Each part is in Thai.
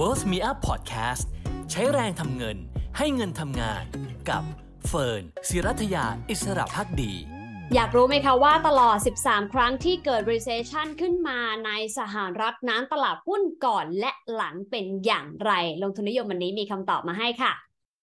Worth Me Up Podcast ใช้แรงทำเงินให้เงินทำงานกับเฟิร์นศิรัทยาอิสระพักดี อยากรู้ไหมคะว่าตลอด 13 ครั้งที่เกิด recession ขึ้นมาในสหรัฐนั้นตลาดหุ้นก่อนและหลังเป็นอย่างไร ลงทุนนิยมวันนี้มีคำตอบมาให้ค่ะ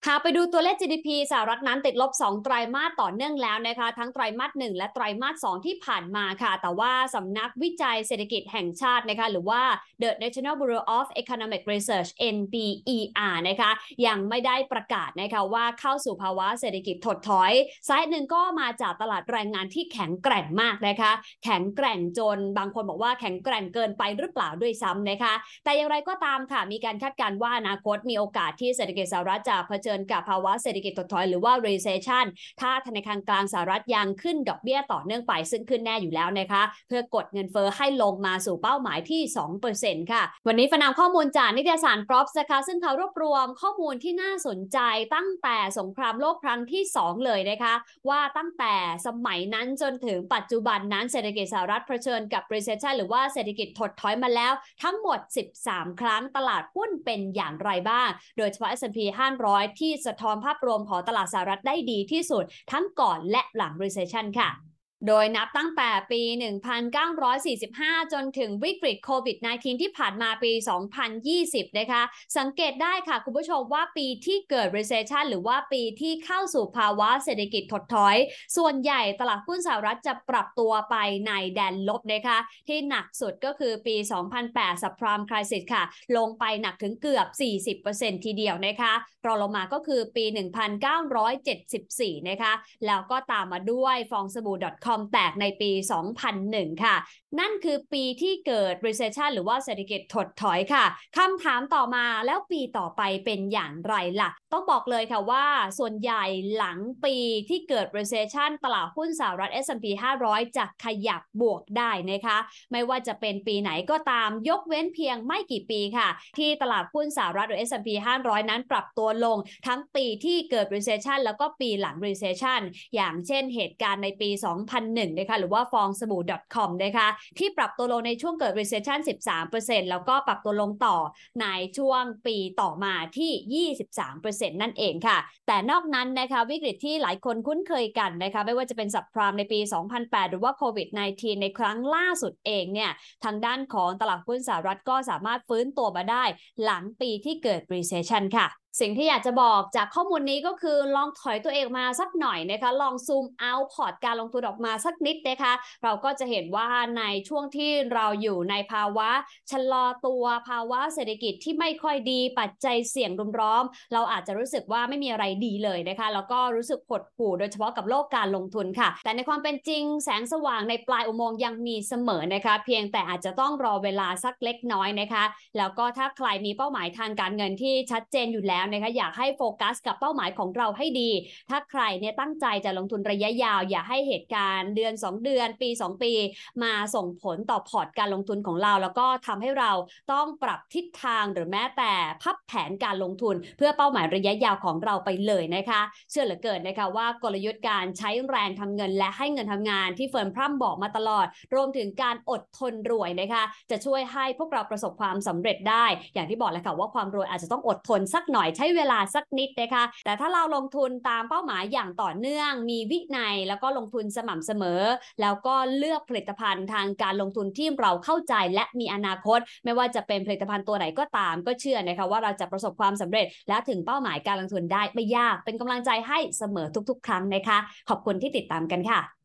หากไปดูตัวเลข GDP สหรัฐนั้นติดลบ 2 ไตรามาสต่อเนื่องแล้วนะคะ ทั้งไตรามาส 1 และไตรามาส 2 ที่ผ่านมาค่ะ แต่ว่าสำนักวิจัยเศรษฐกิจแห่งชาตินะคะหรือว่า The National Bureau of Economic Research NBER นะคะยังไม่ได้ประกาศนะคะว่าเข้าสู่ภาวะเศรษฐกิจถดถอยสาเหตุหนึ่งก็มาจากตลาดแรงงานที่แข็งแกร่งมากนะคะ แข็งแกร่งจนบางคนบอกว่าแข็งแกร่งเกินไปหรือเปล่าด้วยซ้ำนะคะ แต่อย่างไรก็ตามค่ะมีการคาดการณ์ว่าอนาคตมีโอกาสที่เศรษฐกิจสหรัฐจะเผชิญกับภาวะเศรษฐกิจถดถอยหรือว่า recession ถ้าธนาคารกลางสหรัฐยังขึ้นดอกเบี้ยต่อเนื่องไปซึ่งขึ้นแน่อยู่แล้วนะคะ เพื่อกดเงินเฟอ้อให้ลงมาสู่เป้าหมายที่ 2%ค่ะ วันนี้ฟนำข้อมูลจากนิตยสาร Props นะคะซึ่งเขารวบรวมข้อมูลที่น่าสนใจตั้งแต่สงครามโลกครั้งที่ 2 เลยนะคะ ว่าตั้งแต่สมัยนั้นจนถึงปัจจุบันนั้นเศรษฐกิจสหรัฐเผชิญกับ recession หรือว่าเศรษฐกิจถดถอยมาแล้ว ทั้งหมด 13 ครั้งตลาดหุ้นเป็นอย่างไรบ้าง โดยเฉพาะ S&P 500ที่สะท้อนภาพรวมของตลาดสหรัฐได้ดีที่สุดทั้งก่อนและหลัง recession ค่ะ โดยนับตั้งแต่ปี 1945 จนถึงวิกฤตโควิด -19 ที่ผ่านมาปี 2020 นะคะ สังเกตได้ค่ะคุณผู้ชมว่าปีที่เกิด recession หรือว่าปีที่เข้าสู่ภาวะเศรษฐกิจถดถอย ส่วนใหญ่ตลาดหุ้นสหรัฐจะปรับตัวไปในแดนลบนะคะ ที่หนักสุดก็คือปี 2008 subprime crisis ค่ะ ลงไปหนักถึงเกือบ 40%ทีเดียวนะคะ รองลงมาก็คือปี 1974 นะคะ แล้วก็ตามมาด้วยฟองสบู่ .com แตกในปี 2001 ค่ะ นั่นคือปีที่เกิด recession หรือว่าเศรษฐกิจถดถอยค่ะคำถามต่อมาแล้วปีต่อไปเป็นอย่างไรล่ะ ต้องบอกเลยค่ะว่าส่วนใหญ่หลังปีที่เกิด recession ตลาดหุ้นสหรัฐ S&P 500 จะขยับบวกได้นะคะ ไม่ว่าจะเป็นปีไหนก็ตามยกเว้นเพียงไม่กี่ปีค่ะ ที่ตลาดหุ้นสหรัฐหรือ S&P 500 นั้นปรับตัวลง ทั้งปีที่เกิด recession แล้วก็ปีหลัง recession อย่างเช่นเหตุการณ์ในปี2001นะคะหรือว่าฟองสบู่ .com นะคะที่ปรับตัวลงในช่วงเกิด recession 13%แล้วก็ปรับตัวลงต่อในช่วงปีต่อมาที่ 23%นั่นเองค่ะ แต่นอกนั้นนะคะวิกฤตที่หลายคนคุ้นเคยกันนะคะไม่ว่าจะเป็นสับพรามในปี 2008 หรือว่าโควิด -19 ในครั้งล่าสุดเองเนี่ยทางด้านของตลาดหุ้นสหรัฐก็สามารถฟื้นตัวมาได้หลังปีที่เกิด recession ค่ะ สิ่งที่อยากจะบอกจากข้อมูลนี้ก็คือลองถอยตัวเองมาสักหน่อยนะคะ ลองซูมเอาพอร์ตการลงทุนออกมาสักนิดนะคะ เราก็จะเห็นว่าในช่วงที่เราอยู่ในภาวะชะลอตัวภาวะเศรษฐกิจที่ไม่ค่อยดีปัจจัยเสี่ยงรุมร้อม เราอาจจะรู้สึกว่าไม่มีอะไรดีเลยนะคะ แล้วก็รู้สึกหดหู่โดยเฉพาะกับโลกการลงทุนค่ะ แต่ในความเป็นจริงแสงสว่างในปลายอุโมงค์ยังมีเสมอนะคะ เพียงแต่อาจจะต้องรอเวลาสักเล็กน้อยนะคะ แล้วก็ถ้าใครมีเป้าหมายทางการเงินที่ชัดเจนอยู่แล้วนะคะอยากให้โฟกัสกับเป้าหมายของเราให้ดี ถ้าใครเนี่ยตั้งใจจะลงทุนระยะยาว อย่าให้เหตุการณ์เดือน 2 เดือน ปี 2 ปี มาส่งผลต่อพอร์ตการลงทุนของเรา แล้วก็ทำให้เราต้องปรับทิศทางหรือแม้แต่พับแผนการลงทุน เพื่อเป้าหมายระยะยาวของเราไปเลยนะคะ เชื่อเหลือเกินนะคะว่ากลยุทธ์การใช้แรงทำเงิน และให้เงินทำงานที่เฟิร์นพร่ำบอกมาตลอด รวมถึงการอดทนรวยนะคะ จะช่วยให้พวกเราประสบความสำเร็จได้ อย่างที่บอกแล้วค่ะว่าความรวยอาจจะต้องอดทนสักหน่อยใช้เวลาสักนิดนะคะ แต่ถ้าเราลงทุนตามเป้าหมายอย่างต่อเนื่อง มีวินัยแล้วก็ลงทุนสม่ำเสมอ แล้วก็เลือกผลิตภัณฑ์ทางการลงทุนที่เราเข้าใจและมีอนาคต ไม่ว่าจะเป็นผลิตภัณฑ์ตัวไหนก็ตาม ก็เชื่อนะคะว่าเราจะประสบความสำเร็จ และถึงเป้าหมายการลงทุนได้ไม่ยาก เป็นกำลังใจให้เสมอทุกๆ ครั้งนะคะ ขอบคุณที่ติดตามกันค่ะ